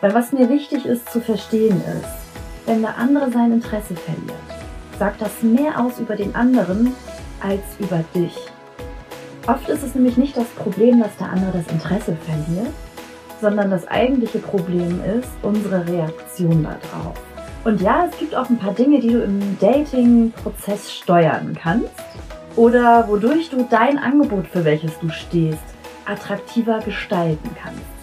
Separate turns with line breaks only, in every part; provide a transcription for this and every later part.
Weil was mir wichtig ist zu verstehen ist, wenn der andere sein Interesse verliert, sagt das mehr aus über den anderen als über dich. Oft ist es nämlich nicht das Problem, dass der andere das Interesse verliert, sondern das eigentliche Problem ist unsere Reaktion darauf. Und ja, es gibt auch ein paar Dinge, die du im Dating-Prozess steuern kannst oder wodurch du dein Angebot, für welches du stehst, attraktiver gestalten kannst.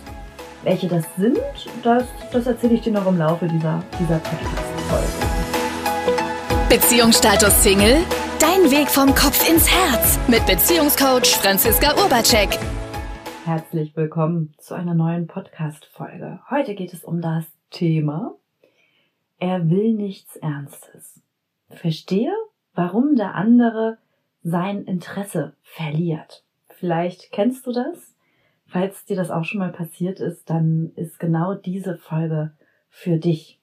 Welche das sind, das, das erzähle ich dir noch im Laufe dieser, dieser Podcast-Folge.
Beziehungsstatus Single? Dein Weg vom Kopf ins Herz mit Beziehungscoach Franziska Urbacek.
Herzlich willkommen zu einer neuen Podcast-Folge. Heute geht es um das Thema Er will nichts Ernstes. Verstehe, warum der andere sein Interesse verliert. Vielleicht kennst du das. Falls dir das auch schon mal passiert ist, dann ist genau diese Folge für dich.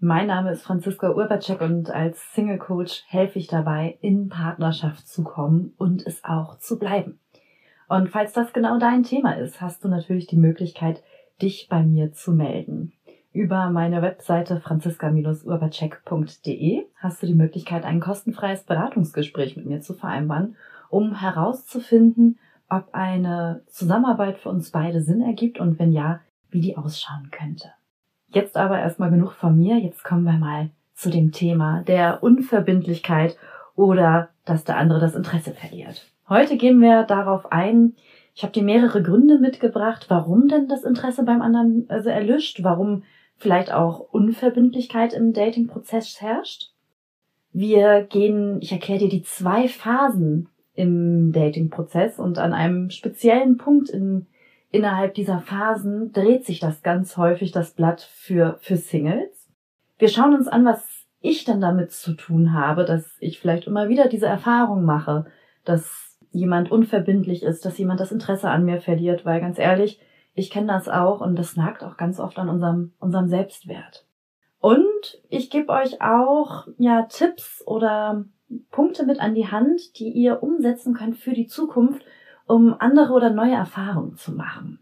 Mein Name ist Franziska Urbacek und als Single Coach helfe ich dabei, in Partnerschaft zu kommen und es auch zu bleiben. Und falls das genau dein Thema ist, hast du natürlich die Möglichkeit, dich bei mir zu melden. Über meine Webseite franziska-urbacek.de hast du die Möglichkeit, ein kostenfreies Beratungsgespräch mit mir zu vereinbaren, um herauszufinden, ob eine Zusammenarbeit für uns beide Sinn ergibt und wenn ja, wie die ausschauen könnte. Jetzt aber erstmal genug von mir. Jetzt kommen wir mal zu dem Thema der Unverbindlichkeit oder dass der andere das Interesse verliert. Heute gehen wir darauf ein. Ich habe dir mehrere Gründe mitgebracht, warum denn das Interesse beim anderen also erlischt, warum vielleicht auch Unverbindlichkeit im Dating-Prozess herrscht. Wir gehen, ich erkläre dir die zwei Phasen im Dating-Prozess und an einem speziellen Punkt in innerhalb dieser Phasen dreht sich das ganz häufig das Blatt für, für Singles. Wir schauen uns an, was ich dann damit zu tun habe, dass ich vielleicht immer wieder diese Erfahrung mache, dass jemand unverbindlich ist, dass jemand das Interesse an mir verliert, weil ganz ehrlich, ich kenne das auch und das nagt auch ganz oft an unserem, unserem Selbstwert. Und ich gebe euch auch ja Tipps oder Punkte mit an die Hand, die ihr umsetzen könnt für die Zukunft, um andere oder neue Erfahrungen zu machen.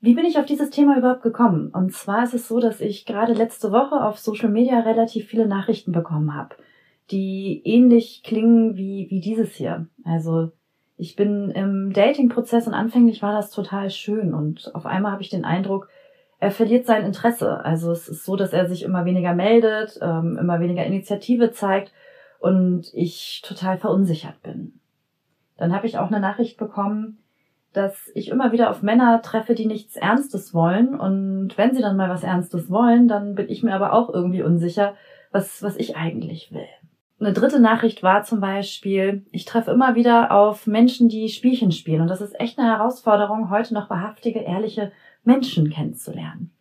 Wie bin ich auf dieses Thema überhaupt gekommen? Und zwar ist es so, dass ich gerade letzte Woche auf Social Media relativ viele Nachrichten bekommen habe, die ähnlich klingen wie, wie dieses hier. Also ich bin im Dating-Prozess und anfänglich war das total schön und auf einmal habe ich den Eindruck, er verliert sein Interesse. Also es ist so, dass er sich immer weniger meldet, ähm, immer weniger Initiative zeigt und ich total verunsichert bin. Dann habe ich auch eine Nachricht bekommen, dass ich immer wieder auf Männer treffe, die nichts Ernstes wollen. Und wenn sie dann mal was Ernstes wollen, dann bin ich mir aber auch irgendwie unsicher, was, was ich eigentlich will. Eine dritte Nachricht war zum Beispiel, ich treffe immer wieder auf Menschen, die Spielchen spielen. Und das ist echt eine Herausforderung, heute noch wahrhaftige, ehrliche Menschen kennenzulernen.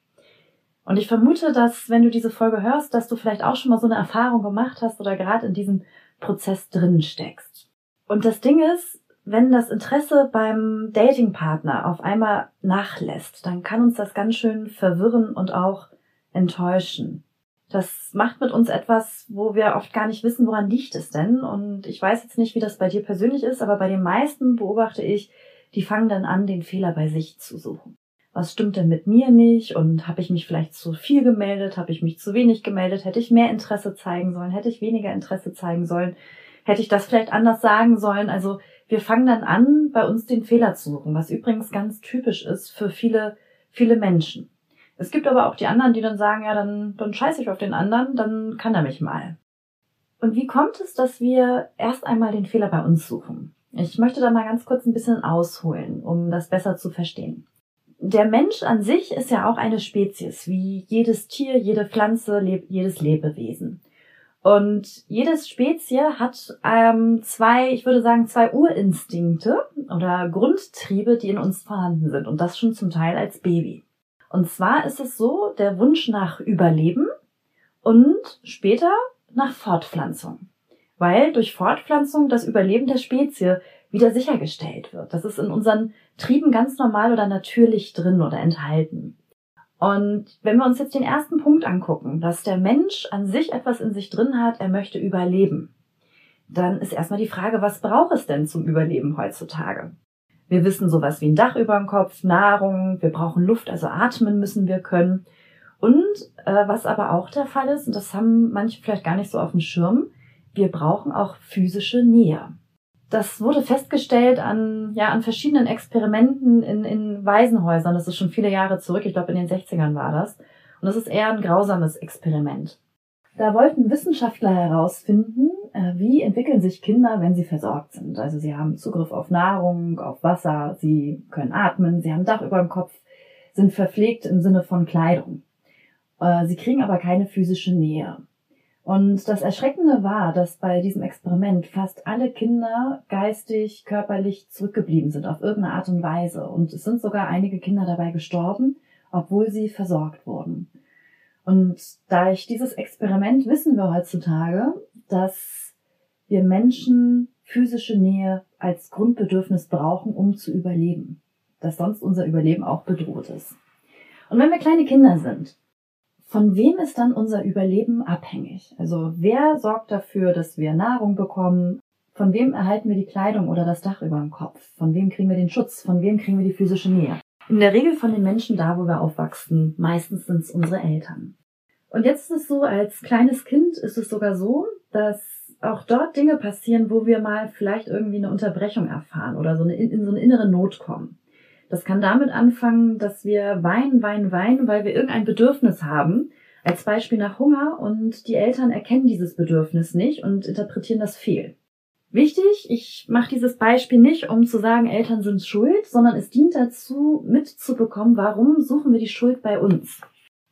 Und ich vermute, dass wenn du diese Folge hörst, dass du vielleicht auch schon mal so eine Erfahrung gemacht hast oder gerade in diesem Prozess drin steckst. Und das Ding ist, wenn das Interesse beim Datingpartner auf einmal nachlässt, dann kann uns das ganz schön verwirren und auch enttäuschen. Das macht mit uns etwas, wo wir oft gar nicht wissen, woran liegt es denn. Und ich weiß jetzt nicht, wie das bei dir persönlich ist, aber bei den meisten beobachte ich, die fangen dann an, den Fehler bei sich zu suchen. Was stimmt denn mit mir nicht? Und habe ich mich vielleicht zu viel gemeldet? Habe ich mich zu wenig gemeldet? Hätte ich mehr Interesse zeigen sollen? Hätte ich weniger Interesse zeigen sollen? hätte ich das vielleicht anders sagen sollen. Also wir fangen dann an, bei uns den Fehler zu suchen, was übrigens ganz typisch ist für viele, viele Menschen. Es gibt aber auch die anderen, die dann sagen, ja, dann, dann scheiße ich auf den anderen, dann kann er mich mal. Und wie kommt es, dass wir erst einmal den Fehler bei uns suchen? Ich möchte da mal ganz kurz ein bisschen ausholen, um das besser zu verstehen. Der Mensch an sich ist ja auch eine Spezies, wie jedes Tier, jede Pflanze, jedes Lebewesen. Und jedes Spezie hat ähm, zwei, ich würde sagen, zwei Urinstinkte oder Grundtriebe, die in uns vorhanden sind. Und das schon zum Teil als Baby. Und zwar ist es so, der Wunsch nach Überleben und später nach Fortpflanzung. Weil durch Fortpflanzung das Überleben der Spezie wieder sichergestellt wird. Das ist in unseren Trieben ganz normal oder natürlich drin oder enthalten. Und wenn wir uns jetzt den ersten Punkt angucken, dass der Mensch an sich etwas in sich drin hat, er möchte überleben, dann ist erstmal die Frage, was braucht es denn zum Überleben heutzutage? Wir wissen sowas wie ein Dach über dem Kopf, Nahrung, wir brauchen Luft, also atmen müssen wir können. Und äh, was aber auch der Fall ist, und das haben manche vielleicht gar nicht so auf dem Schirm, wir brauchen auch physische Nähe. Das wurde festgestellt an, ja, an verschiedenen Experimenten in, in Waisenhäusern. Das ist schon viele Jahre zurück. Ich glaube, in den 60ern war das. Und das ist eher ein grausames Experiment. Da wollten Wissenschaftler herausfinden, äh, wie entwickeln sich Kinder, wenn sie versorgt sind. Also sie haben Zugriff auf Nahrung, auf Wasser, sie können atmen, sie haben Dach über dem Kopf, sind verpflegt im Sinne von Kleidung. Äh, sie kriegen aber keine physische Nähe. Und das Erschreckende war, dass bei diesem Experiment fast alle Kinder geistig, körperlich zurückgeblieben sind auf irgendeine Art und Weise. Und es sind sogar einige Kinder dabei gestorben, obwohl sie versorgt wurden. Und durch dieses Experiment wissen wir heutzutage, dass wir Menschen physische Nähe als Grundbedürfnis brauchen, um zu überleben. Dass sonst unser Überleben auch bedroht ist. Und wenn wir kleine Kinder sind, von wem ist dann unser Überleben abhängig? Also wer sorgt dafür, dass wir Nahrung bekommen? Von wem erhalten wir die Kleidung oder das Dach über dem Kopf? Von wem kriegen wir den Schutz? Von wem kriegen wir die physische Nähe? In der Regel von den Menschen da, wo wir aufwachsen. Meistens sind es unsere Eltern. Und jetzt ist es so, als kleines Kind ist es sogar so, dass auch dort Dinge passieren, wo wir mal vielleicht irgendwie eine Unterbrechung erfahren oder so eine, in so eine innere Not kommen. Das kann damit anfangen, dass wir weinen, weinen, weinen, weil wir irgendein Bedürfnis haben, als Beispiel nach Hunger und die Eltern erkennen dieses Bedürfnis nicht und interpretieren das fehl. Wichtig, ich mache dieses Beispiel nicht, um zu sagen, Eltern sind schuld, sondern es dient dazu, mitzubekommen, warum suchen wir die Schuld bei uns.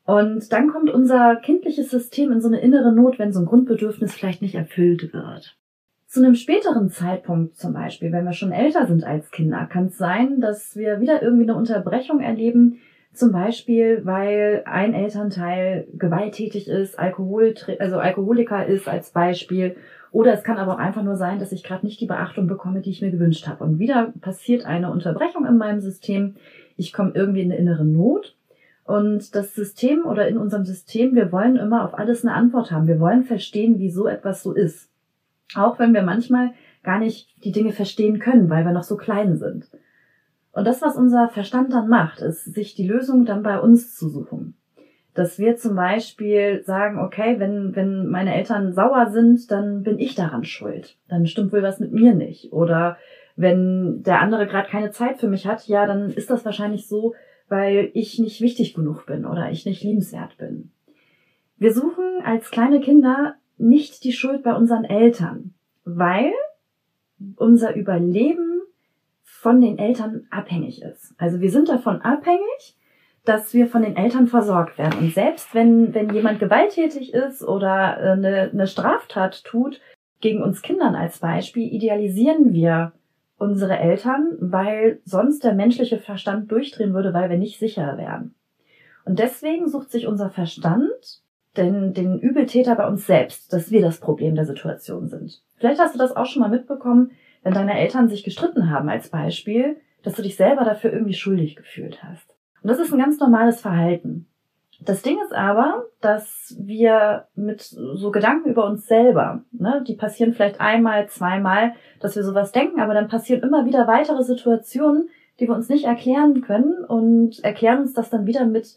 Und dann kommt unser kindliches System in so eine innere Not, wenn so ein Grundbedürfnis vielleicht nicht erfüllt wird. Zu einem späteren Zeitpunkt zum Beispiel, wenn wir schon älter sind als Kinder, kann es sein, dass wir wieder irgendwie eine Unterbrechung erleben, zum Beispiel, weil ein Elternteil gewalttätig ist, Alkohol, also Alkoholiker ist als Beispiel oder es kann aber auch einfach nur sein, dass ich gerade nicht die Beachtung bekomme, die ich mir gewünscht habe. Und wieder passiert eine Unterbrechung in meinem System. Ich komme irgendwie in eine innere Not. Und das System oder in unserem System, wir wollen immer auf alles eine Antwort haben. Wir wollen verstehen, wieso etwas so ist. Auch wenn wir manchmal gar nicht die Dinge verstehen können, weil wir noch so klein sind. Und das, was unser Verstand dann macht, ist, sich die Lösung dann bei uns zu suchen dass wir zum Beispiel sagen, okay, wenn, wenn meine Eltern sauer sind, dann bin ich daran schuld. Dann stimmt wohl was mit mir nicht. Oder wenn der andere gerade keine Zeit für mich hat, ja, dann ist das wahrscheinlich so, weil ich nicht wichtig genug bin oder ich nicht liebenswert bin. Wir suchen als kleine Kinder nicht die Schuld bei unseren Eltern, weil unser Überleben von den Eltern abhängig ist. Also wir sind davon abhängig, dass wir von den Eltern versorgt werden. Und selbst wenn, wenn jemand gewalttätig ist oder äh, eine, eine Straftat tut, gegen uns Kindern als Beispiel, idealisieren wir unsere Eltern, weil sonst der menschliche Verstand durchdrehen würde, weil wir nicht sicher wären. Und deswegen sucht sich unser Verstand den, den Übeltäter bei uns selbst, dass wir das Problem der Situation sind. Vielleicht hast du das auch schon mal mitbekommen, wenn deine Eltern sich gestritten haben als Beispiel, dass du dich selber dafür irgendwie schuldig gefühlt hast. Und das ist ein ganz normales Verhalten. Das Ding ist aber, dass wir mit so Gedanken über uns selber, ne, die passieren vielleicht einmal, zweimal, dass wir sowas denken, aber dann passieren immer wieder weitere Situationen, die wir uns nicht erklären können und erklären uns das dann wieder mit,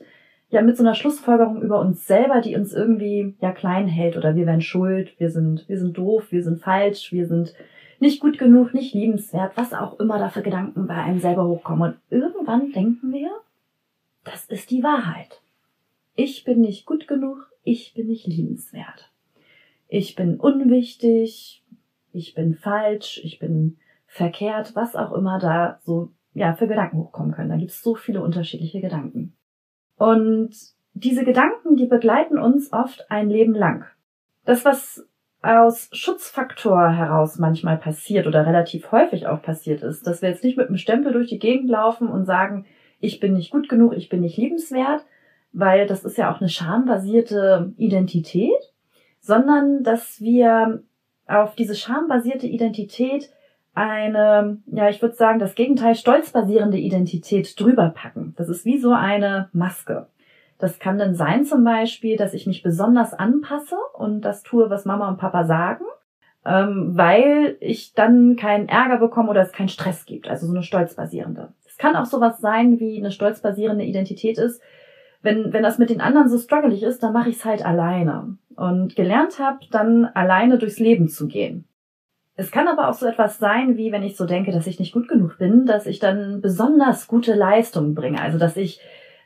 ja, mit so einer Schlussfolgerung über uns selber, die uns irgendwie, ja, klein hält oder wir werden schuld, wir sind, wir sind doof, wir sind falsch, wir sind nicht gut genug, nicht liebenswert, was auch immer da für Gedanken bei einem selber hochkommen. Und irgendwann denken wir, das ist die Wahrheit. Ich bin nicht gut genug, ich bin nicht liebenswert. Ich bin unwichtig, ich bin falsch, ich bin verkehrt, was auch immer da so ja für Gedanken hochkommen können. Da gibt es so viele unterschiedliche Gedanken. Und diese Gedanken, die begleiten uns oft ein Leben lang. Das, was aus Schutzfaktor heraus manchmal passiert oder relativ häufig auch passiert ist, dass wir jetzt nicht mit einem Stempel durch die Gegend laufen und sagen, ich bin nicht gut genug, ich bin nicht liebenswert, weil das ist ja auch eine schambasierte Identität, sondern dass wir auf diese schambasierte Identität eine, ja, ich würde sagen, das Gegenteil stolzbasierende Identität drüber packen. Das ist wie so eine Maske. Das kann dann sein zum Beispiel, dass ich mich besonders anpasse und das tue, was Mama und Papa sagen ähm, weil ich dann keinen Ärger bekomme oder es keinen Stress gibt. Also so eine stolzbasierende. Es kann auch sowas sein, wie eine stolzbasierende Identität ist. Wenn, wenn das mit den anderen so struggelig ist, dann mache ich es halt alleine. Und gelernt habe, dann alleine durchs Leben zu gehen. Es kann aber auch so etwas sein, wie wenn ich so denke, dass ich nicht gut genug bin, dass ich dann besonders gute Leistungen bringe. Also dass ich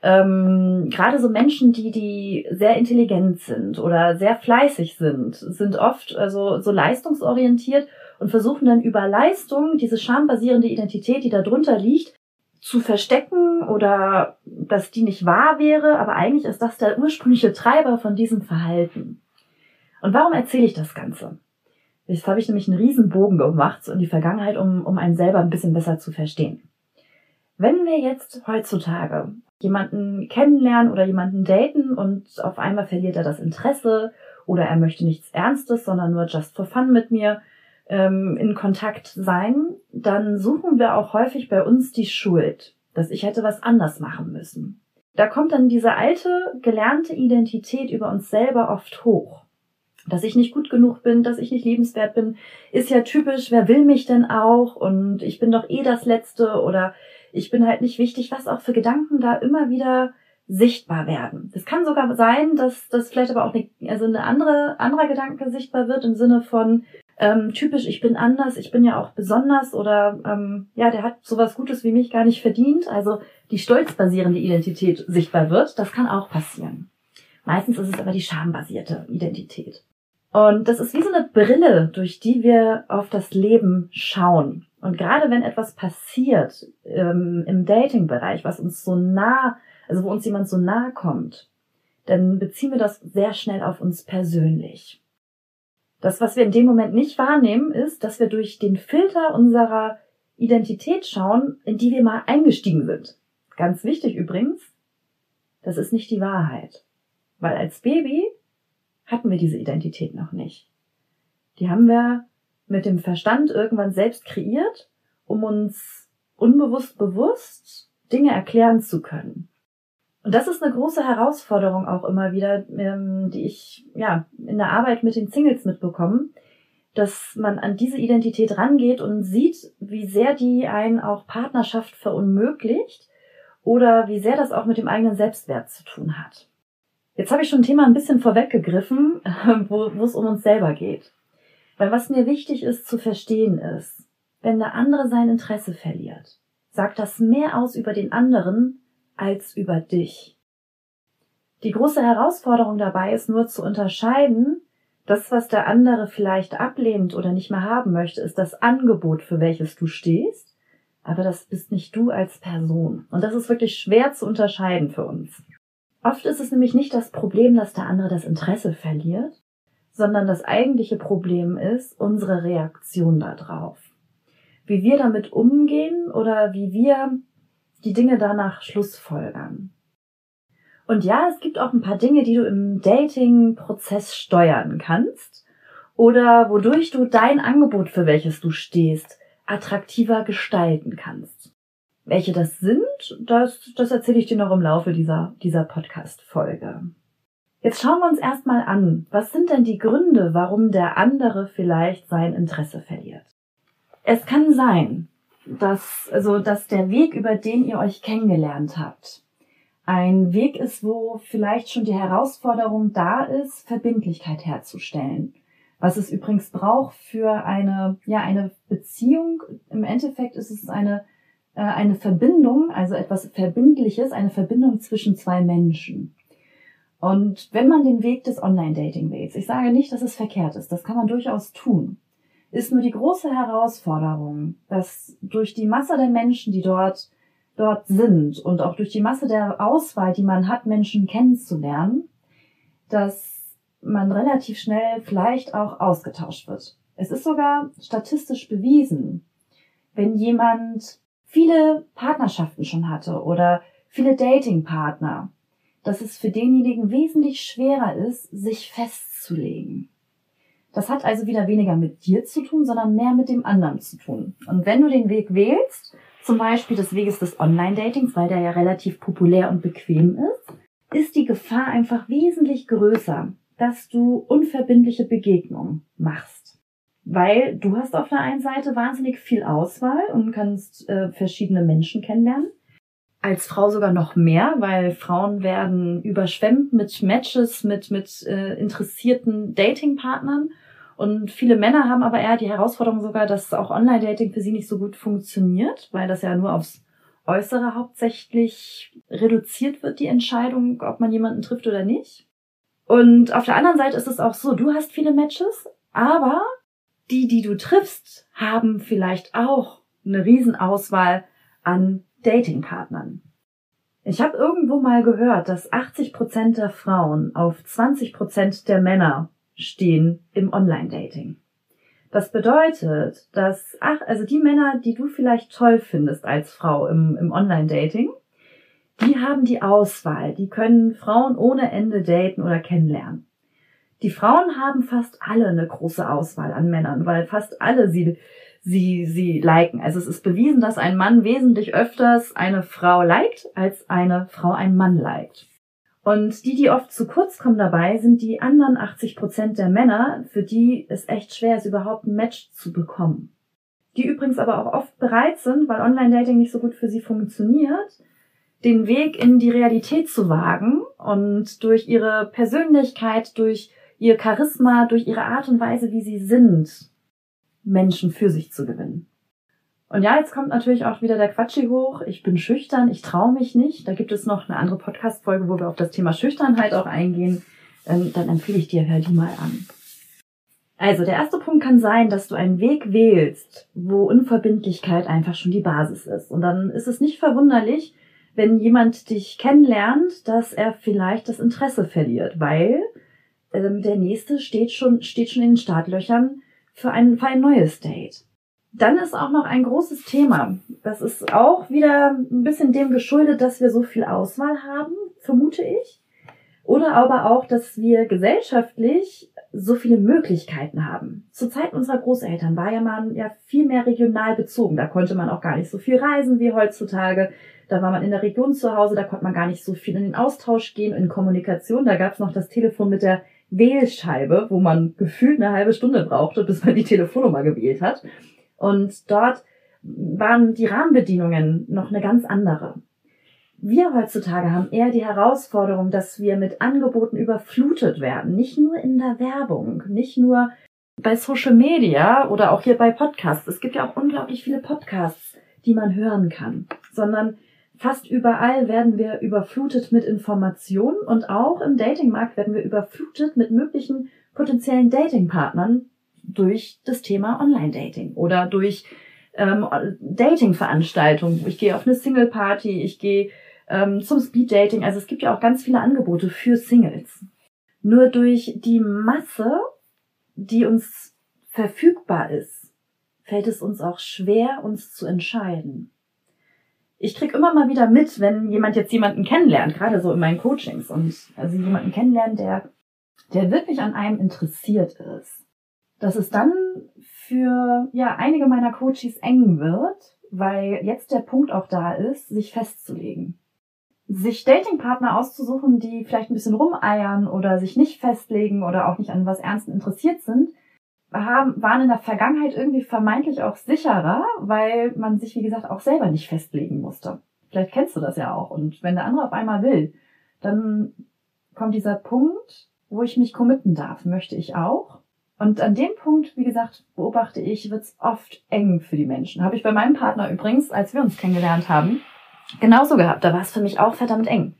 ähm, gerade so Menschen, die die sehr intelligent sind oder sehr fleißig sind, sind oft also so leistungsorientiert und versuchen dann über Leistung diese schambasierende Identität, die da drunter liegt, zu verstecken oder dass die nicht wahr wäre, aber eigentlich ist das der ursprüngliche Treiber von diesem Verhalten. Und warum erzähle ich das Ganze? Jetzt habe ich nämlich einen riesen Bogen gemacht in die Vergangenheit, um, um einen selber ein bisschen besser zu verstehen. Wenn wir jetzt heutzutage jemanden kennenlernen oder jemanden daten und auf einmal verliert er das Interesse oder er möchte nichts Ernstes, sondern nur just for fun mit mir ähm, in Kontakt sein, dann suchen wir auch häufig bei uns die Schuld, dass ich hätte was anders machen müssen. Da kommt dann diese alte, gelernte Identität über uns selber oft hoch dass ich nicht gut genug bin, dass ich nicht liebenswert bin, ist ja typisch, wer will mich denn auch und ich bin doch eh das Letzte oder ich bin halt nicht wichtig, was auch für Gedanken da immer wieder sichtbar werden. Es kann sogar sein, dass das vielleicht aber auch eine, also eine andere, anderer Gedanke sichtbar wird im Sinne von ähm, typisch, ich bin anders, ich bin ja auch besonders oder ähm, ja, der hat sowas Gutes wie mich gar nicht verdient. Also die stolzbasierende Identität sichtbar wird, das kann auch passieren. Meistens ist es aber die schambasierte Identität. Und das ist wie so eine Brille, durch die wir auf das Leben schauen. Und gerade wenn etwas passiert ähm, im Dating-Bereich, was uns so nah, also wo uns jemand so nahe kommt, dann beziehen wir das sehr schnell auf uns persönlich. Das, was wir in dem Moment nicht wahrnehmen, ist, dass wir durch den Filter unserer Identität schauen, in die wir mal eingestiegen sind. Ganz wichtig übrigens, das ist nicht die Wahrheit. Weil als Baby hatten wir diese Identität noch nicht. Die haben wir mit dem Verstand irgendwann selbst kreiert, um uns unbewusst bewusst Dinge erklären zu können. Und das ist eine große Herausforderung auch immer wieder, ähm, die ich ja in der Arbeit mit den Singles mitbekomme, dass man an diese Identität rangeht und sieht, wie sehr die einen auch Partnerschaft verunmöglicht oder wie sehr das auch mit dem eigenen Selbstwert zu tun hat. Jetzt habe ich schon ein Thema ein bisschen vorweggegriffen, wo, wo es um uns selber geht. Weil was mir wichtig ist zu verstehen ist, wenn der andere sein Interesse verliert, sagt das mehr aus über den anderen als über dich. Die große Herausforderung dabei ist nur zu unterscheiden, das, was der andere vielleicht ablehnt oder nicht mehr haben möchte, ist das Angebot, für welches du stehst, aber das bist nicht du als Person. Und das ist wirklich schwer zu unterscheiden für uns. Oft ist es nämlich nicht das Problem, dass der andere das Interesse verliert, sondern das eigentliche Problem ist unsere Reaktion darauf. Wie wir damit umgehen oder wie wir die Dinge danach schlussfolgern. Und ja, es gibt auch ein paar Dinge, die du im Dating-Prozess steuern kannst oder wodurch du dein Angebot, für welches du stehst, attraktiver gestalten kannst. Welche das sind, das, das erzähle ich dir noch im Laufe dieser, dieser Podcast-Folge. Jetzt schauen wir uns erstmal an, was sind denn die Gründe, warum der andere vielleicht sein Interesse verliert? Es kann sein, dass, also, dass der Weg, über den ihr euch kennengelernt habt, ein Weg ist, wo vielleicht schon die Herausforderung da ist, Verbindlichkeit herzustellen. Was es übrigens braucht für eine, ja, eine Beziehung. Im Endeffekt ist es eine eine Verbindung, also etwas Verbindliches, eine Verbindung zwischen zwei Menschen. Und wenn man den Weg des Online-Dating wählt, ich sage nicht, dass es verkehrt ist, das kann man durchaus tun, ist nur die große Herausforderung, dass durch die Masse der Menschen, die dort, dort sind und auch durch die Masse der Auswahl, die man hat, Menschen kennenzulernen, dass man relativ schnell vielleicht auch ausgetauscht wird. Es ist sogar statistisch bewiesen, wenn jemand viele Partnerschaften schon hatte oder viele Datingpartner, dass es für denjenigen wesentlich schwerer ist, sich festzulegen. Das hat also wieder weniger mit dir zu tun, sondern mehr mit dem anderen zu tun. Und wenn du den Weg wählst, zum Beispiel des Weges des Online-Datings, weil der ja relativ populär und bequem ist, ist die Gefahr einfach wesentlich größer, dass du unverbindliche Begegnungen machst. Weil du hast auf der einen Seite wahnsinnig viel Auswahl und kannst äh, verschiedene Menschen kennenlernen. Als Frau sogar noch mehr, weil Frauen werden überschwemmt mit Matches, mit, mit äh, interessierten Datingpartnern. Und viele Männer haben aber eher die Herausforderung sogar, dass auch Online-Dating für sie nicht so gut funktioniert, weil das ja nur aufs Äußere hauptsächlich reduziert wird, die Entscheidung, ob man jemanden trifft oder nicht. Und auf der anderen Seite ist es auch so, du hast viele Matches, aber die, die du triffst, haben vielleicht auch eine Riesenauswahl an Datingpartnern. Ich habe irgendwo mal gehört, dass 80 Prozent der Frauen auf 20 Prozent der Männer stehen im Online-Dating. Das bedeutet, dass, ach, also die Männer, die du vielleicht toll findest als Frau im, im Online-Dating, die haben die Auswahl. Die können Frauen ohne Ende daten oder kennenlernen. Die Frauen haben fast alle eine große Auswahl an Männern, weil fast alle sie, sie, sie liken. Also es ist bewiesen, dass ein Mann wesentlich öfters eine Frau liked, als eine Frau einen Mann liked. Und die, die oft zu kurz kommen dabei, sind die anderen 80 Prozent der Männer, für die es echt schwer ist, überhaupt ein Match zu bekommen. Die übrigens aber auch oft bereit sind, weil Online-Dating nicht so gut für sie funktioniert, den Weg in die Realität zu wagen und durch ihre Persönlichkeit, durch ihr Charisma, durch ihre Art und Weise, wie sie sind, Menschen für sich zu gewinnen. Und ja, jetzt kommt natürlich auch wieder der Quatschi hoch. Ich bin schüchtern, ich traue mich nicht. Da gibt es noch eine andere Podcast-Folge, wo wir auf das Thema Schüchternheit auch eingehen. Ähm, dann empfehle ich dir, hör die mal an. Also, der erste Punkt kann sein, dass du einen Weg wählst, wo Unverbindlichkeit einfach schon die Basis ist. Und dann ist es nicht verwunderlich, wenn jemand dich kennenlernt, dass er vielleicht das Interesse verliert, weil ähm, der nächste steht schon, steht schon in den Startlöchern für ein, für ein neues Date. Dann ist auch noch ein großes Thema. Das ist auch wieder ein bisschen dem geschuldet, dass wir so viel Auswahl haben, vermute ich. Oder aber auch, dass wir gesellschaftlich so viele Möglichkeiten haben. Zur Zeit unserer Großeltern war ja man ja viel mehr regional bezogen. Da konnte man auch gar nicht so viel reisen wie heutzutage. Da war man in der Region zu Hause, da konnte man gar nicht so viel in den Austausch gehen, in Kommunikation. Da gab es noch das Telefon mit der Wählscheibe, wo man gefühlt eine halbe Stunde brauchte, bis man die Telefonnummer gewählt hat. Und dort waren die Rahmenbedingungen noch eine ganz andere. Wir heutzutage haben eher die Herausforderung, dass wir mit Angeboten überflutet werden. Nicht nur in der Werbung, nicht nur bei Social Media oder auch hier bei Podcasts. Es gibt ja auch unglaublich viele Podcasts, die man hören kann, sondern fast überall werden wir überflutet mit Informationen und auch im Datingmarkt werden wir überflutet mit möglichen potenziellen Datingpartnern, durch das Thema Online-Dating oder durch ähm, Dating-Veranstaltungen. Ich gehe auf eine Single-Party, ich gehe ähm, zum Speed-Dating. Also es gibt ja auch ganz viele Angebote für Singles. Nur durch die Masse, die uns verfügbar ist, fällt es uns auch schwer, uns zu entscheiden. Ich krieg immer mal wieder mit, wenn jemand jetzt jemanden kennenlernt, gerade so in meinen Coachings und also jemanden kennenlernt, der, der wirklich an einem interessiert ist dass es dann für ja einige meiner Coaches eng wird, weil jetzt der Punkt auch da ist, sich festzulegen. Sich Datingpartner auszusuchen, die vielleicht ein bisschen rumeiern oder sich nicht festlegen oder auch nicht an was Ernsten interessiert sind, haben, waren in der Vergangenheit irgendwie vermeintlich auch sicherer, weil man sich, wie gesagt, auch selber nicht festlegen musste. Vielleicht kennst du das ja auch. Und wenn der andere auf einmal will, dann kommt dieser Punkt, wo ich mich committen darf. Möchte ich auch? Und an dem Punkt, wie gesagt, beobachte ich, wird es oft eng für die Menschen. Habe ich bei meinem Partner übrigens, als wir uns kennengelernt haben, genauso gehabt. Da war es für mich auch verdammt eng.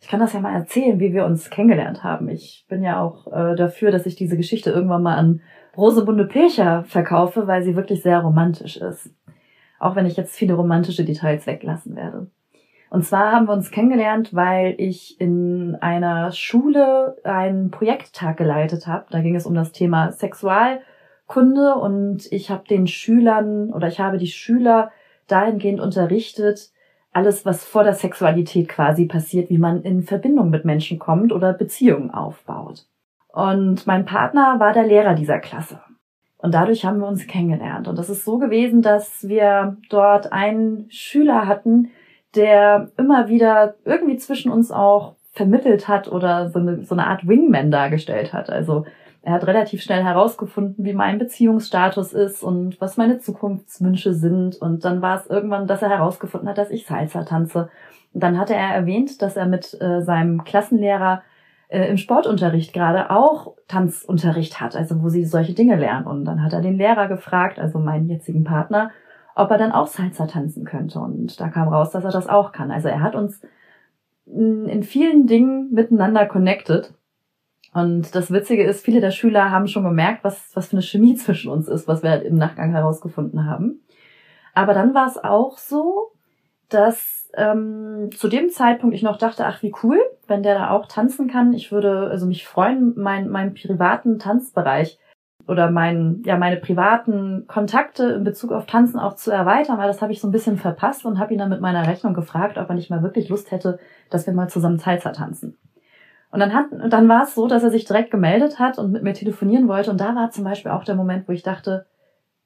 Ich kann das ja mal erzählen, wie wir uns kennengelernt haben. Ich bin ja auch äh, dafür, dass ich diese Geschichte irgendwann mal an Rosemunde Pilcher verkaufe, weil sie wirklich sehr romantisch ist. Auch wenn ich jetzt viele romantische Details weglassen werde. Und zwar haben wir uns kennengelernt, weil ich in einer Schule einen Projekttag geleitet habe. Da ging es um das Thema Sexualkunde und ich habe den Schülern oder ich habe die Schüler dahingehend unterrichtet, alles, was vor der Sexualität quasi passiert, wie man in Verbindung mit Menschen kommt oder Beziehungen aufbaut. Und mein Partner war der Lehrer dieser Klasse. Und dadurch haben wir uns kennengelernt. Und das ist so gewesen, dass wir dort einen Schüler hatten, der immer wieder irgendwie zwischen uns auch vermittelt hat oder so eine, so eine Art Wingman dargestellt hat. Also Er hat relativ schnell herausgefunden, wie mein Beziehungsstatus ist und was meine Zukunftswünsche sind. Und dann war es irgendwann, dass er herausgefunden hat, dass ich Salsa tanze. Und dann hatte er erwähnt, dass er mit äh, seinem Klassenlehrer äh, im Sportunterricht gerade auch Tanzunterricht hat, also wo sie solche Dinge lernen. Und dann hat er den Lehrer gefragt, also meinen jetzigen Partner, ob er dann auch Salsa tanzen könnte. Und da kam raus, dass er das auch kann. Also er hat uns in vielen Dingen miteinander connected. Und das Witzige ist, viele der Schüler haben schon gemerkt, was, was für eine Chemie zwischen uns ist, was wir halt im Nachgang herausgefunden haben. Aber dann war es auch so, dass ähm, zu dem Zeitpunkt ich noch dachte, ach wie cool, wenn der da auch tanzen kann. Ich würde also mich freuen, mein, meinen privaten Tanzbereich oder mein, ja, meine privaten Kontakte in Bezug auf Tanzen auch zu erweitern, weil das habe ich so ein bisschen verpasst und habe ihn dann mit meiner Rechnung gefragt, ob er nicht mal wirklich Lust hätte, dass wir mal zusammen Salsa tanzen. Und dann hat, und dann war es so, dass er sich direkt gemeldet hat und mit mir telefonieren wollte. Und da war zum Beispiel auch der Moment, wo ich dachte,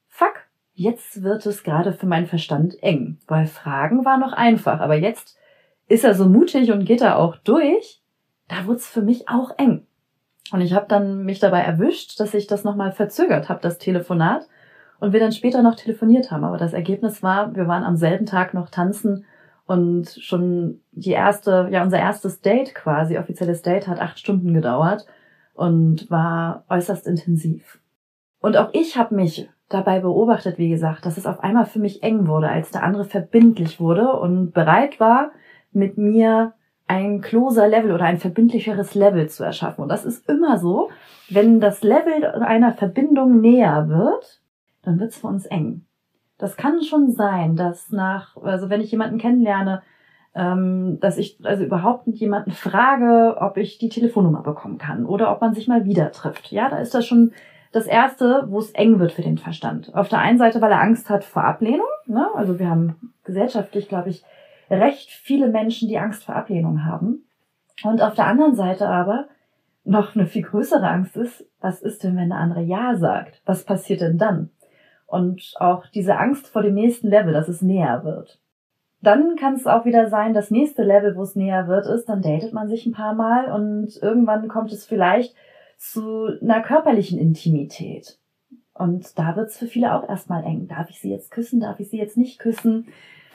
fuck, jetzt wird es gerade für meinen Verstand eng. Weil Fragen war noch einfach, aber jetzt ist er so mutig und geht da auch durch. Da wurde es für mich auch eng. Und ich habe dann mich dabei erwischt, dass ich das nochmal verzögert habe, das Telefonat, und wir dann später noch telefoniert haben. Aber das Ergebnis war, wir waren am selben Tag noch tanzen und schon die erste, ja, unser erstes Date quasi, offizielles Date, hat acht Stunden gedauert und war äußerst intensiv. Und auch ich habe mich dabei beobachtet, wie gesagt, dass es auf einmal für mich eng wurde, als der andere verbindlich wurde und bereit war, mit mir ein closer Level oder ein verbindlicheres Level zu erschaffen. Und das ist immer so, wenn das Level einer Verbindung näher wird, dann wird's für uns eng. Das kann schon sein, dass nach, also wenn ich jemanden kennenlerne, ähm, dass ich also überhaupt nicht jemanden frage, ob ich die Telefonnummer bekommen kann oder ob man sich mal wieder trifft. Ja, da ist das schon das erste, wo es eng wird für den Verstand. Auf der einen Seite, weil er Angst hat vor Ablehnung. Ne? Also wir haben gesellschaftlich, glaube ich, recht viele Menschen, die Angst vor Ablehnung haben. Und auf der anderen Seite aber noch eine viel größere Angst ist, was ist denn, wenn der andere Ja sagt? Was passiert denn dann? Und auch diese Angst vor dem nächsten Level, dass es näher wird. Dann kann es auch wieder sein, das nächste Level, wo es näher wird, ist, dann datet man sich ein paar Mal und irgendwann kommt es vielleicht zu einer körperlichen Intimität. Und da wird es für viele auch erstmal eng. Darf ich sie jetzt küssen? Darf ich sie jetzt nicht küssen?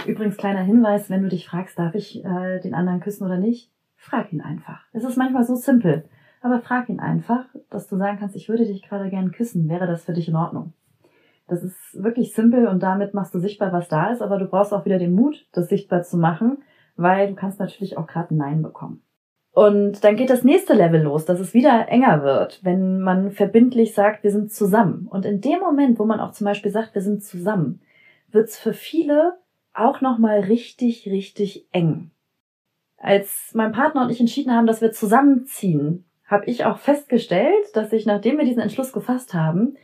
Übrigens kleiner Hinweis, wenn du dich fragst, darf ich äh, den anderen küssen oder nicht, frag ihn einfach. Es ist manchmal so simpel, aber frag ihn einfach, dass du sagen kannst, ich würde dich gerade gern küssen, wäre das für dich in Ordnung? Das ist wirklich simpel und damit machst du sichtbar, was da ist, aber du brauchst auch wieder den Mut, das sichtbar zu machen, weil du kannst natürlich auch gerade ein Nein bekommen. Und dann geht das nächste Level los, dass es wieder enger wird, wenn man verbindlich sagt, wir sind zusammen. Und in dem Moment, wo man auch zum Beispiel sagt, wir sind zusammen, wird es für viele auch nochmal richtig, richtig eng. Als mein Partner und ich entschieden haben, dass wir zusammenziehen, habe ich auch festgestellt, dass ich, nachdem wir diesen Entschluss gefasst haben,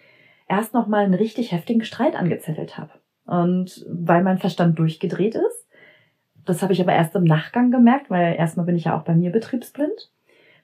erst nochmal einen richtig heftigen Streit angezettelt habe. Und weil mein Verstand durchgedreht ist, das habe ich aber erst im Nachgang gemerkt, weil erstmal bin ich ja auch bei mir betriebsblind.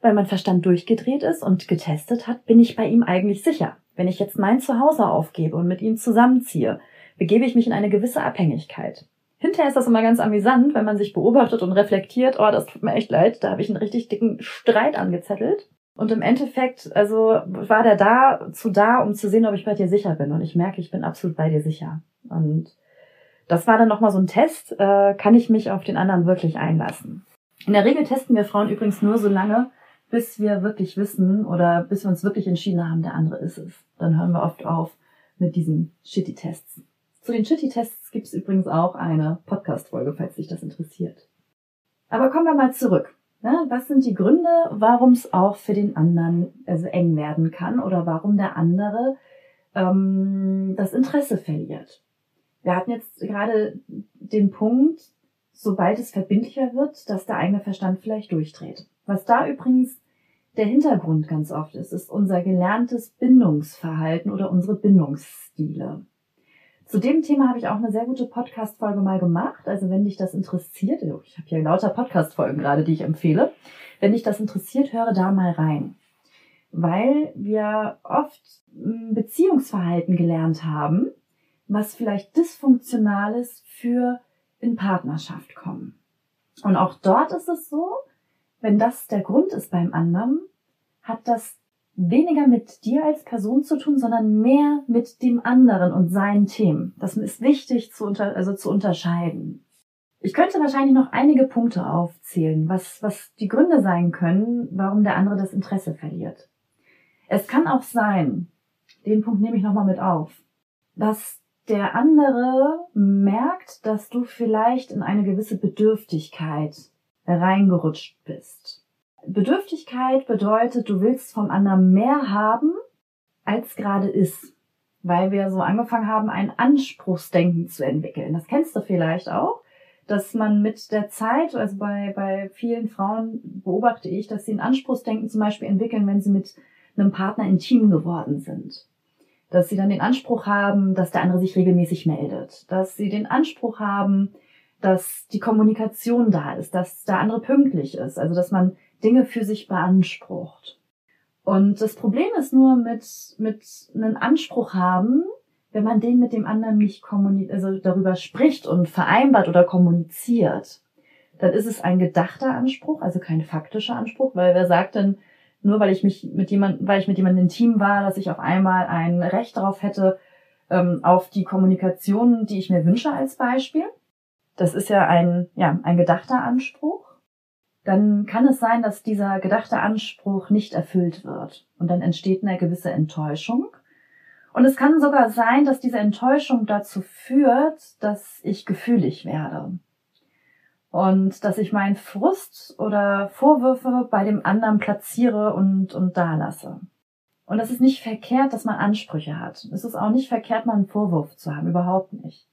Weil mein Verstand durchgedreht ist und getestet hat, bin ich bei ihm eigentlich sicher. Wenn ich jetzt mein Zuhause aufgebe und mit ihm zusammenziehe, begebe ich mich in eine gewisse Abhängigkeit. Hinterher ist das immer ganz amüsant, wenn man sich beobachtet und reflektiert, oh, das tut mir echt leid, da habe ich einen richtig dicken Streit angezettelt. Und im Endeffekt, also war der da zu da, um zu sehen, ob ich bei dir sicher bin. Und ich merke, ich bin absolut bei dir sicher. Und das war dann nochmal so ein Test, äh, kann ich mich auf den anderen wirklich einlassen. In der Regel testen wir Frauen übrigens nur so lange, bis wir wirklich wissen oder bis wir uns wirklich entschieden haben, der andere ist es. Dann hören wir oft auf mit diesen Shitty-Tests. Zu den Shitty-Tests gibt es übrigens auch eine Podcast-Folge, falls dich das interessiert. Aber kommen wir mal zurück. Ja, was sind die Gründe, warum es auch für den anderen also eng werden kann oder warum der andere ähm, das Interesse verliert? Wir hatten jetzt gerade den Punkt, sobald es verbindlicher wird, dass der eigene Verstand vielleicht durchdreht. Was da übrigens der Hintergrund ganz oft ist, ist unser gelerntes Bindungsverhalten oder unsere Bindungsstile. Zu dem Thema habe ich auch eine sehr gute Podcast-Folge mal gemacht. Also wenn dich das interessiert, oh, ich habe hier lauter Podcast-Folgen gerade, die ich empfehle. Wenn dich das interessiert, höre da mal rein. Weil wir oft Beziehungsverhalten gelernt haben, was vielleicht dysfunktional ist für in Partnerschaft kommen. Und auch dort ist es so, wenn das der Grund ist beim anderen, hat das weniger mit dir als Person zu tun, sondern mehr mit dem anderen und seinen Themen. Das ist wichtig zu, unter, also zu unterscheiden. Ich könnte wahrscheinlich noch einige Punkte aufzählen, was, was die Gründe sein können, warum der andere das Interesse verliert. Es kann auch sein, den Punkt nehme ich nochmal mit auf, dass der andere merkt, dass du vielleicht in eine gewisse Bedürftigkeit reingerutscht bist. Bedürftigkeit bedeutet, du willst vom anderen mehr haben, als gerade ist. Weil wir so angefangen haben, ein Anspruchsdenken zu entwickeln. Das kennst du vielleicht auch, dass man mit der Zeit, also bei, bei vielen Frauen beobachte ich, dass sie ein Anspruchsdenken zum Beispiel entwickeln, wenn sie mit einem Partner intim geworden sind. Dass sie dann den Anspruch haben, dass der andere sich regelmäßig meldet. Dass sie den Anspruch haben, dass die Kommunikation da ist, dass der andere pünktlich ist. Also dass man Dinge für sich beansprucht. Und das Problem ist nur mit, mit einem Anspruch haben, wenn man den mit dem anderen nicht kommuniziert, also darüber spricht und vereinbart oder kommuniziert, dann ist es ein gedachter Anspruch, also kein faktischer Anspruch, weil wer sagt denn, nur weil ich mich mit jemandem, weil ich mit jemandem intim war, dass ich auf einmal ein Recht darauf hätte, ähm, auf die Kommunikation, die ich mir wünsche als Beispiel. Das ist ja ein, ja, ein gedachter Anspruch dann kann es sein, dass dieser gedachte Anspruch nicht erfüllt wird. Und dann entsteht eine gewisse Enttäuschung. Und es kann sogar sein, dass diese Enttäuschung dazu führt, dass ich gefühlig werde. Und dass ich meinen Frust oder Vorwürfe bei dem anderen platziere und, und da lasse. Und es ist nicht verkehrt, dass man Ansprüche hat. Es ist auch nicht verkehrt, mal einen Vorwurf zu haben. Überhaupt nicht.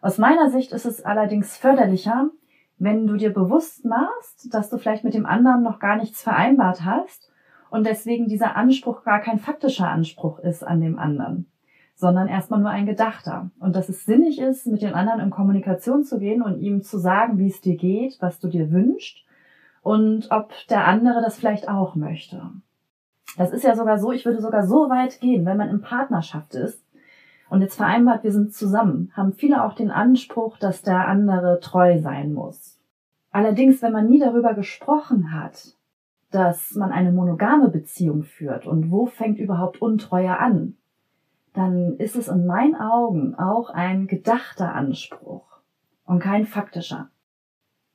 Aus meiner Sicht ist es allerdings förderlicher, wenn du dir bewusst machst, dass du vielleicht mit dem anderen noch gar nichts vereinbart hast und deswegen dieser Anspruch gar kein faktischer Anspruch ist an dem anderen, sondern erstmal nur ein gedachter. Und dass es sinnig ist, mit dem anderen in Kommunikation zu gehen und ihm zu sagen, wie es dir geht, was du dir wünschst und ob der andere das vielleicht auch möchte. Das ist ja sogar so, ich würde sogar so weit gehen, wenn man in Partnerschaft ist und jetzt vereinbart, wir sind zusammen, haben viele auch den Anspruch, dass der andere treu sein muss. Allerdings, wenn man nie darüber gesprochen hat, dass man eine monogame Beziehung führt und wo fängt überhaupt Untreue an, dann ist es in meinen Augen auch ein gedachter Anspruch und kein faktischer.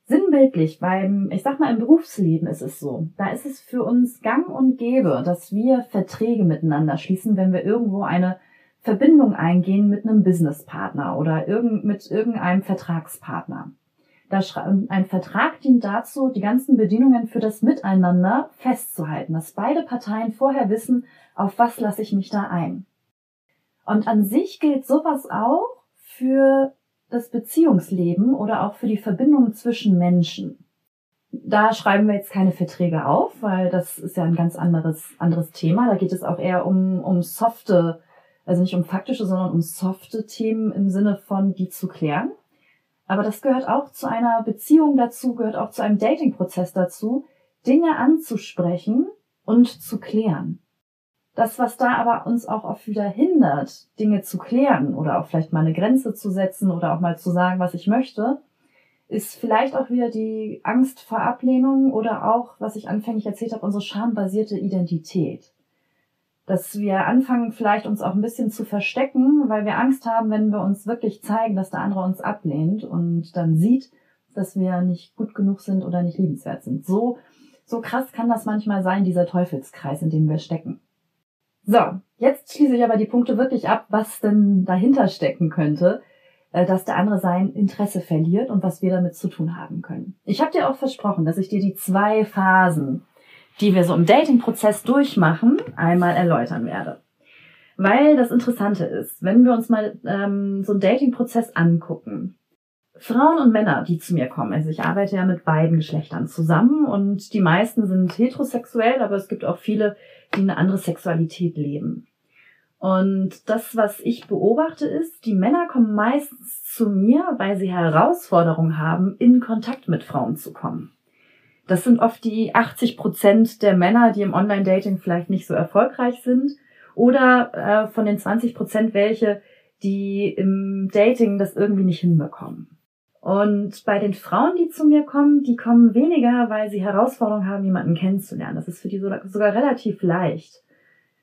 Sinnbildlich beim, ich sag mal, im Berufsleben ist es so. Da ist es für uns gang und gäbe, dass wir Verträge miteinander schließen, wenn wir irgendwo eine Verbindung eingehen mit einem Businesspartner oder mit irgendeinem Vertragspartner. Ein Vertrag dient dazu, die ganzen Bedingungen für das Miteinander festzuhalten, dass beide Parteien vorher wissen, auf was lasse ich mich da ein. Und an sich gilt sowas auch für das Beziehungsleben oder auch für die Verbindung zwischen Menschen. Da schreiben wir jetzt keine Verträge auf, weil das ist ja ein ganz anderes, anderes Thema. Da geht es auch eher um, um softe also nicht um faktische, sondern um softe Themen im Sinne von die zu klären. Aber das gehört auch zu einer Beziehung dazu, gehört auch zu einem Dating-Prozess dazu, Dinge anzusprechen und zu klären. Das, was da aber uns auch oft wieder hindert, Dinge zu klären oder auch vielleicht mal eine Grenze zu setzen oder auch mal zu sagen, was ich möchte, ist vielleicht auch wieder die Angst vor Ablehnung oder auch, was ich anfänglich erzählt habe, unsere schambasierte Identität dass wir anfangen, vielleicht uns auch ein bisschen zu verstecken, weil wir Angst haben, wenn wir uns wirklich zeigen, dass der andere uns ablehnt und dann sieht, dass wir nicht gut genug sind oder nicht liebenswert sind. So, so krass kann das manchmal sein, dieser Teufelskreis, in dem wir stecken. So, jetzt schließe ich aber die Punkte wirklich ab, was denn dahinter stecken könnte, äh, dass der andere sein Interesse verliert und was wir damit zu tun haben können. Ich habe dir auch versprochen, dass ich dir die zwei Phasen die wir so im Dating-Prozess durchmachen, einmal erläutern werde. Weil das Interessante ist, wenn wir uns mal ähm, so einen Dating-Prozess angucken, Frauen und Männer, die zu mir kommen, also ich arbeite ja mit beiden Geschlechtern zusammen und die meisten sind heterosexuell, aber es gibt auch viele, die eine andere Sexualität leben. Und das, was ich beobachte, ist, die Männer kommen meistens zu mir, weil sie Herausforderungen haben, in Kontakt mit Frauen zu kommen. Das sind oft die 80 Prozent der Männer, die im Online-Dating vielleicht nicht so erfolgreich sind. Oder äh, von den 20 Prozent welche, die im Dating das irgendwie nicht hinbekommen. Und bei den Frauen, die zu mir kommen, die kommen weniger, weil sie Herausforderungen haben, jemanden kennenzulernen. Das ist für die sogar relativ leicht.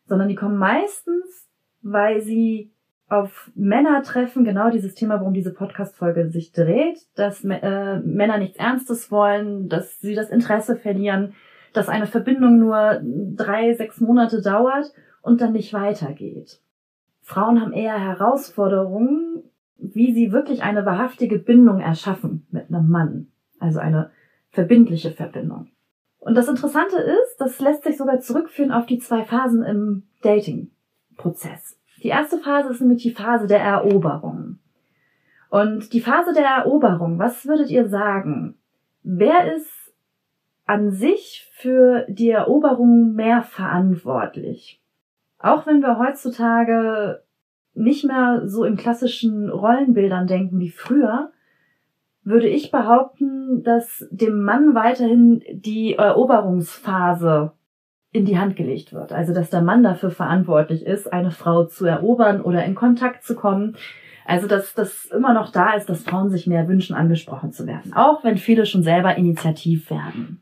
sondern die kommen meistens, weil sie auf Männer treffen, genau dieses Thema, worum diese Podcast-Folge sich dreht, dass äh, Männer nichts Ernstes wollen, dass sie das Interesse verlieren, dass eine Verbindung nur drei, sechs Monate dauert und dann nicht weitergeht. Frauen haben eher Herausforderungen, wie sie wirklich eine wahrhaftige Bindung erschaffen mit einem Mann. Also eine verbindliche Verbindung. Und das Interessante ist, das lässt sich sogar zurückführen auf die zwei Phasen im Dating-Prozess. Die erste Phase ist nämlich die Phase der Eroberung. Und die Phase der Eroberung, was würdet ihr sagen? Wer ist an sich für die Eroberung mehr verantwortlich? Auch wenn wir heutzutage nicht mehr so in klassischen Rollenbildern denken wie früher, würde ich behaupten, dass dem Mann weiterhin die Eroberungsphase in die Hand gelegt wird. Also dass der Mann dafür verantwortlich ist, eine Frau zu erobern oder in Kontakt zu kommen. Also dass das immer noch da ist, dass Frauen sich mehr wünschen, angesprochen zu werden. Auch wenn viele schon selber initiativ werden.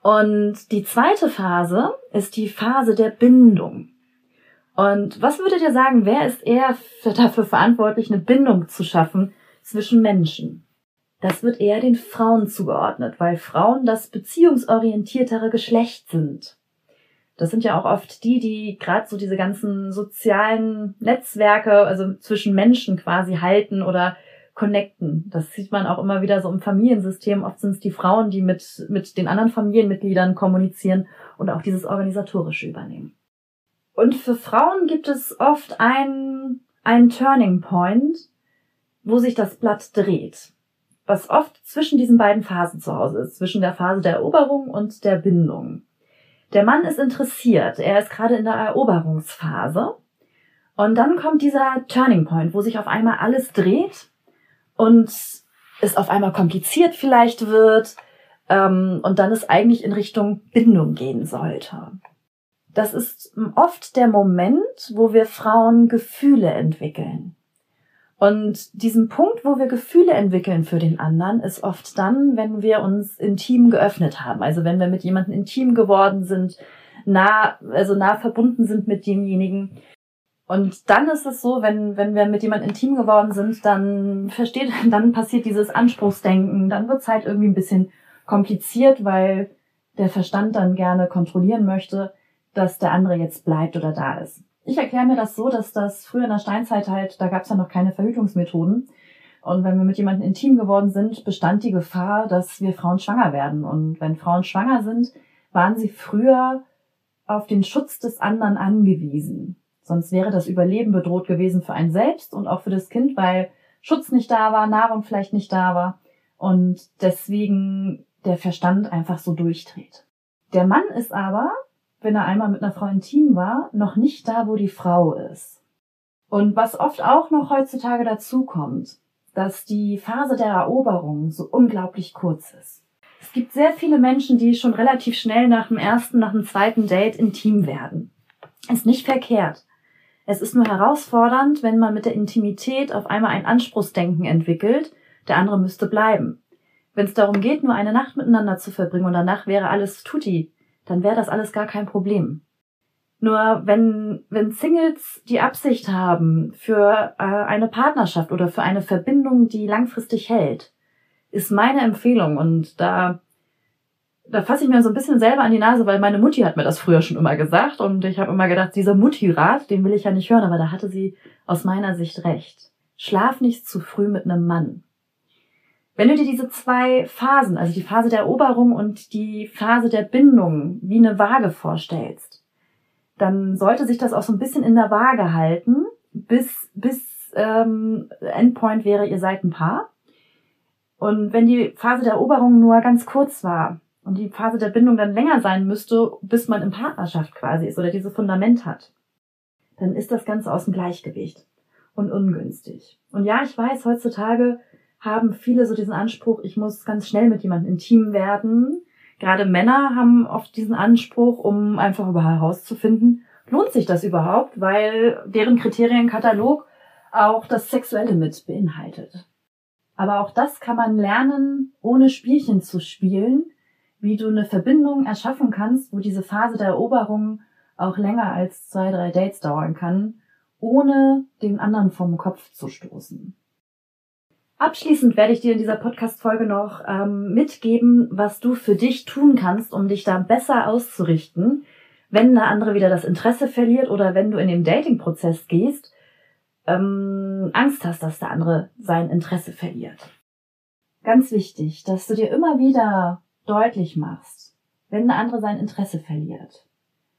Und die zweite Phase ist die Phase der Bindung. Und was würdet ihr sagen, wer ist eher dafür verantwortlich, eine Bindung zu schaffen zwischen Menschen? Das wird eher den Frauen zugeordnet, weil Frauen das beziehungsorientiertere Geschlecht sind. Das sind ja auch oft die, die gerade so diese ganzen sozialen Netzwerke, also zwischen Menschen quasi halten oder connecten. Das sieht man auch immer wieder so im Familiensystem. Oft sind es die Frauen, die mit, mit den anderen Familienmitgliedern kommunizieren und auch dieses Organisatorische übernehmen. Und für Frauen gibt es oft einen, einen Turning Point, wo sich das Blatt dreht. Was oft zwischen diesen beiden Phasen zu Hause ist, zwischen der Phase der Eroberung und der Bindung. Der Mann ist interessiert, er ist gerade in der Eroberungsphase. Und dann kommt dieser Turning Point, wo sich auf einmal alles dreht und es auf einmal kompliziert vielleicht wird ähm, und dann es eigentlich in Richtung Bindung gehen sollte das ist oft der Moment, wo wir Frauen Gefühle entwickeln. Und diesen Punkt, wo wir Gefühle entwickeln für den anderen, ist oft dann, wenn wir uns intim geöffnet haben. Also wenn wir mit jemandem intim geworden sind, nah, also nah verbunden sind mit demjenigen. Und dann ist es so, wenn, wenn wir mit jemandem intim geworden sind, dann versteht, dann passiert dieses Anspruchsdenken, dann wird es halt irgendwie ein bisschen kompliziert, weil der Verstand dann gerne kontrollieren möchte dass der andere jetzt bleibt oder da ist. Ich erkläre mir das so, dass das früher in der Steinzeit halt, da gab es ja noch keine Verhütungsmethoden. Und wenn wir mit jemandem intim geworden sind, bestand die Gefahr, dass wir Frauen schwanger werden. Und wenn Frauen schwanger sind, waren sie früher auf den Schutz des anderen angewiesen. Sonst wäre das Überleben bedroht gewesen für einen selbst und auch für das Kind, weil Schutz nicht da war, Nahrung vielleicht nicht da war und deswegen der Verstand einfach so durchdreht. Der Mann ist aber wenn er einmal mit einer Frau intim war, noch nicht da, wo die Frau ist. Und was oft auch noch heutzutage dazu kommt, dass die Phase der Eroberung so unglaublich kurz ist. Es gibt sehr viele Menschen, die schon relativ schnell nach dem ersten, nach dem zweiten Date intim werden. Ist nicht verkehrt. Es ist nur herausfordernd, wenn man mit der Intimität auf einmal ein Anspruchsdenken entwickelt, der andere müsste bleiben. Wenn es darum geht, nur eine Nacht miteinander zu verbringen und danach wäre alles tutti, dann wäre das alles gar kein Problem. Nur wenn, wenn Singles die Absicht haben für äh, eine Partnerschaft oder für eine Verbindung, die langfristig hält, ist meine Empfehlung und da da fasse ich mir so ein bisschen selber an die Nase, weil meine Mutti hat mir das früher schon immer gesagt und ich habe immer gedacht, dieser Mutti-Rat, den will ich ja nicht hören, aber da hatte sie aus meiner Sicht recht. Schlaf nicht zu früh mit einem Mann. Wenn du dir diese zwei Phasen, also die Phase der Eroberung und die Phase der Bindung, wie eine Waage vorstellst, dann sollte sich das auch so ein bisschen in der Waage halten, bis, bis ähm, Endpoint wäre, ihr seid ein Paar. Und wenn die Phase der Eroberung nur ganz kurz war und die Phase der Bindung dann länger sein müsste, bis man in Partnerschaft quasi ist oder dieses Fundament hat, dann ist das Ganze aus dem Gleichgewicht und ungünstig. Und ja, ich weiß, heutzutage haben viele so diesen Anspruch, ich muss ganz schnell mit jemandem intim werden. Gerade Männer haben oft diesen Anspruch, um einfach über herauszufinden, lohnt sich das überhaupt, weil deren Kriterienkatalog auch das Sexuelle mit beinhaltet. Aber auch das kann man lernen, ohne Spielchen zu spielen, wie du eine Verbindung erschaffen kannst, wo diese Phase der Eroberung auch länger als zwei, drei Dates dauern kann, ohne den anderen vom Kopf zu stoßen. Abschließend werde ich dir in dieser Podcast-Folge noch ähm, mitgeben, was du für dich tun kannst, um dich da besser auszurichten, wenn der andere wieder das Interesse verliert oder wenn du in den Dating-Prozess gehst, ähm, Angst hast, dass der andere sein Interesse verliert. Ganz wichtig, dass du dir immer wieder deutlich machst, wenn der andere sein Interesse verliert,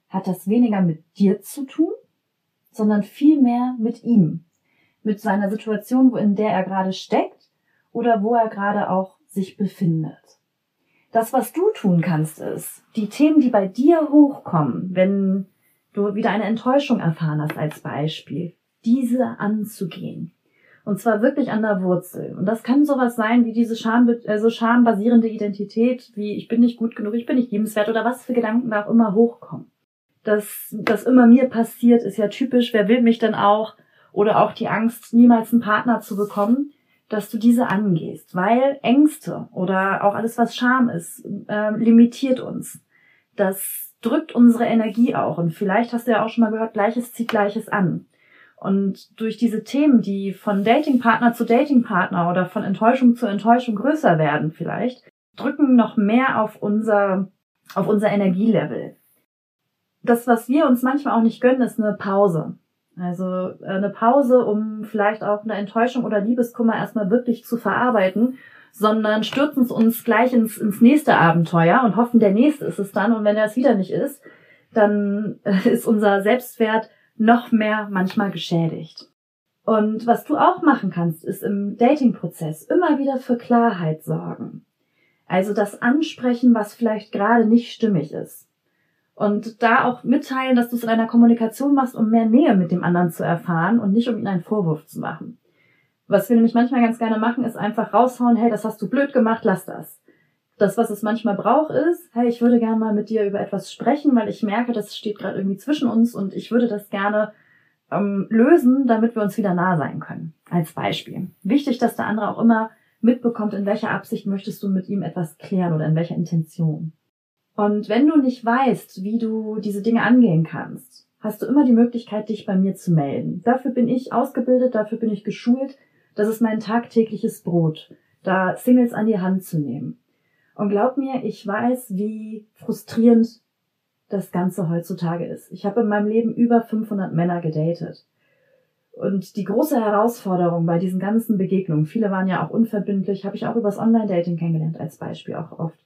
hat das weniger mit dir zu tun, sondern viel mehr mit ihm, mit seiner Situation, wo in der er gerade steckt oder wo er gerade auch sich befindet. Das, was du tun kannst, ist, die Themen, die bei dir hochkommen, wenn du wieder eine Enttäuschung erfahren hast als Beispiel, diese anzugehen. Und zwar wirklich an der Wurzel. Und das kann sowas sein wie diese Scham, also schambasierende Identität, wie ich bin nicht gut genug, ich bin nicht liebenswert oder was für Gedanken da auch immer hochkommen. Das, das immer mir passiert, ist ja typisch. Wer will mich denn auch? Oder auch die Angst, niemals einen Partner zu bekommen, dass du diese angehst, weil Ängste oder auch alles, was Scham ist, äh, limitiert uns. Das drückt unsere Energie auch und vielleicht hast du ja auch schon mal gehört, Gleiches zieht Gleiches an. Und durch diese Themen, die von Datingpartner zu Datingpartner oder von Enttäuschung zu Enttäuschung größer werden vielleicht, drücken noch mehr auf unser, auf unser Energielevel. Das, was wir uns manchmal auch nicht gönnen, ist eine Pause. Also äh, eine Pause, um vielleicht auch eine Enttäuschung oder Liebeskummer erstmal wirklich zu verarbeiten, sondern stürzen uns gleich ins, ins nächste Abenteuer und hoffen, der nächste ist es dann. Und wenn er es wieder nicht ist, dann äh, ist unser Selbstwert noch mehr manchmal geschädigt. Und was du auch machen kannst, ist im Dating-Prozess immer wieder für Klarheit sorgen. Also das ansprechen, was vielleicht gerade nicht stimmig ist. Und da auch mitteilen, dass du es in einer Kommunikation machst, um mehr Nähe mit dem anderen zu erfahren und nicht um ihn einen Vorwurf zu machen. Was wir nämlich manchmal ganz gerne machen, ist einfach raushauen, hey, das hast du blöd gemacht, lass das. Das, was es manchmal braucht, ist, hey, ich würde gerne mal mit dir über etwas sprechen, weil ich merke, das steht gerade irgendwie zwischen uns und ich würde das gerne ähm, lösen, damit wir uns wieder nah sein können. Als Beispiel. Wichtig, dass der andere auch immer mitbekommt, in welcher Absicht möchtest du mit ihm etwas klären oder in welcher Intention. Und wenn du nicht weißt, wie du diese Dinge angehen kannst, hast du immer die Möglichkeit, dich bei mir zu melden. Dafür bin ich ausgebildet, dafür bin ich geschult. Das ist mein tagtägliches Brot, da Singles an die Hand zu nehmen. Und glaub mir, ich weiß, wie frustrierend das Ganze heutzutage ist. Ich habe in meinem Leben über 500 Männer gedatet. Und die große Herausforderung bei diesen ganzen Begegnungen, viele waren ja auch unverbindlich, habe ich auch übers Online-Dating kennengelernt als Beispiel auch oft.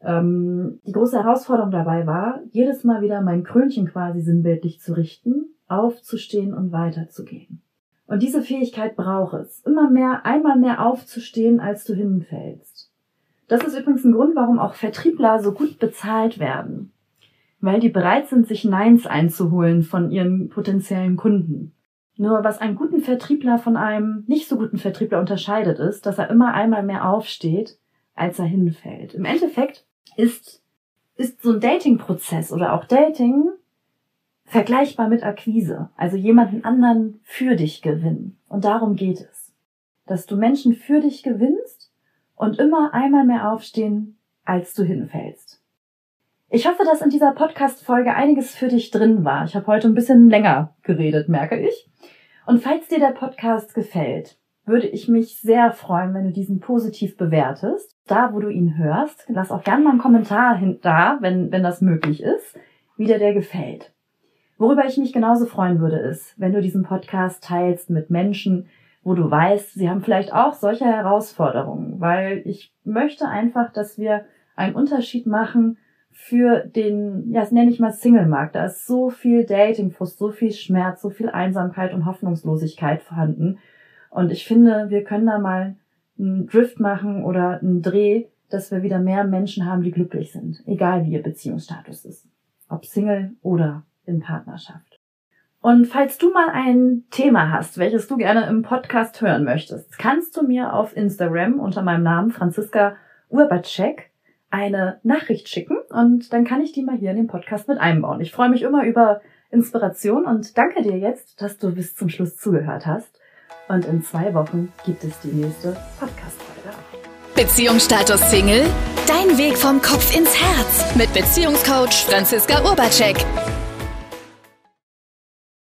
Ähm, die große Herausforderung dabei war, jedes Mal wieder mein Krönchen quasi sinnbildlich zu richten, aufzustehen und weiterzugehen. Und diese Fähigkeit braucht es, immer mehr, einmal mehr aufzustehen, als du hinfällst. Das ist übrigens ein Grund, warum auch Vertriebler so gut bezahlt werden. Weil die bereit sind, sich Neins einzuholen von ihren potenziellen Kunden. Nur was einen guten Vertriebler von einem nicht so guten Vertriebler unterscheidet, ist, dass er immer einmal mehr aufsteht, als er hinfällt. Im Endeffekt ist, ist so ein Dating-Prozess oder auch Dating vergleichbar mit Akquise. Also jemanden anderen für dich gewinnen. Und darum geht es. Dass du Menschen für dich gewinnst und immer einmal mehr aufstehen, als du hinfällst. Ich hoffe, dass in dieser Podcast-Folge einiges für dich drin war. Ich habe heute ein bisschen länger geredet, merke ich. Und falls dir der Podcast gefällt, würde ich mich sehr freuen, wenn du diesen positiv bewertest. Da, wo du ihn hörst, lass auch gerne mal einen Kommentar da, wenn, wenn das möglich ist, wie dir der gefällt. Worüber ich mich genauso freuen würde, ist, wenn du diesen Podcast teilst mit Menschen, wo du weißt, sie haben vielleicht auch solche Herausforderungen, weil ich möchte einfach, dass wir einen Unterschied machen für den, ja, das nenne ich mal Single-Markt. Da ist so viel Datingfrust, so viel Schmerz, so viel Einsamkeit und Hoffnungslosigkeit vorhanden. Und ich finde, wir können da mal einen Drift machen oder einen Dreh, dass wir wieder mehr Menschen haben, die glücklich sind, egal wie ihr Beziehungsstatus ist. Ob Single oder in Partnerschaft. Und falls du mal ein Thema hast, welches du gerne im Podcast hören möchtest, kannst du mir auf Instagram unter meinem Namen Franziska Urbacek eine Nachricht schicken und dann kann ich die mal hier in den Podcast mit einbauen. Ich freue mich immer über Inspiration und danke dir jetzt, dass du bis zum Schluss zugehört hast. Und in zwei Wochen gibt es die nächste Podcast-Folge.
Beziehungsstatus Single? Dein Weg vom Kopf ins Herz mit Beziehungscoach Franziska Urbacek.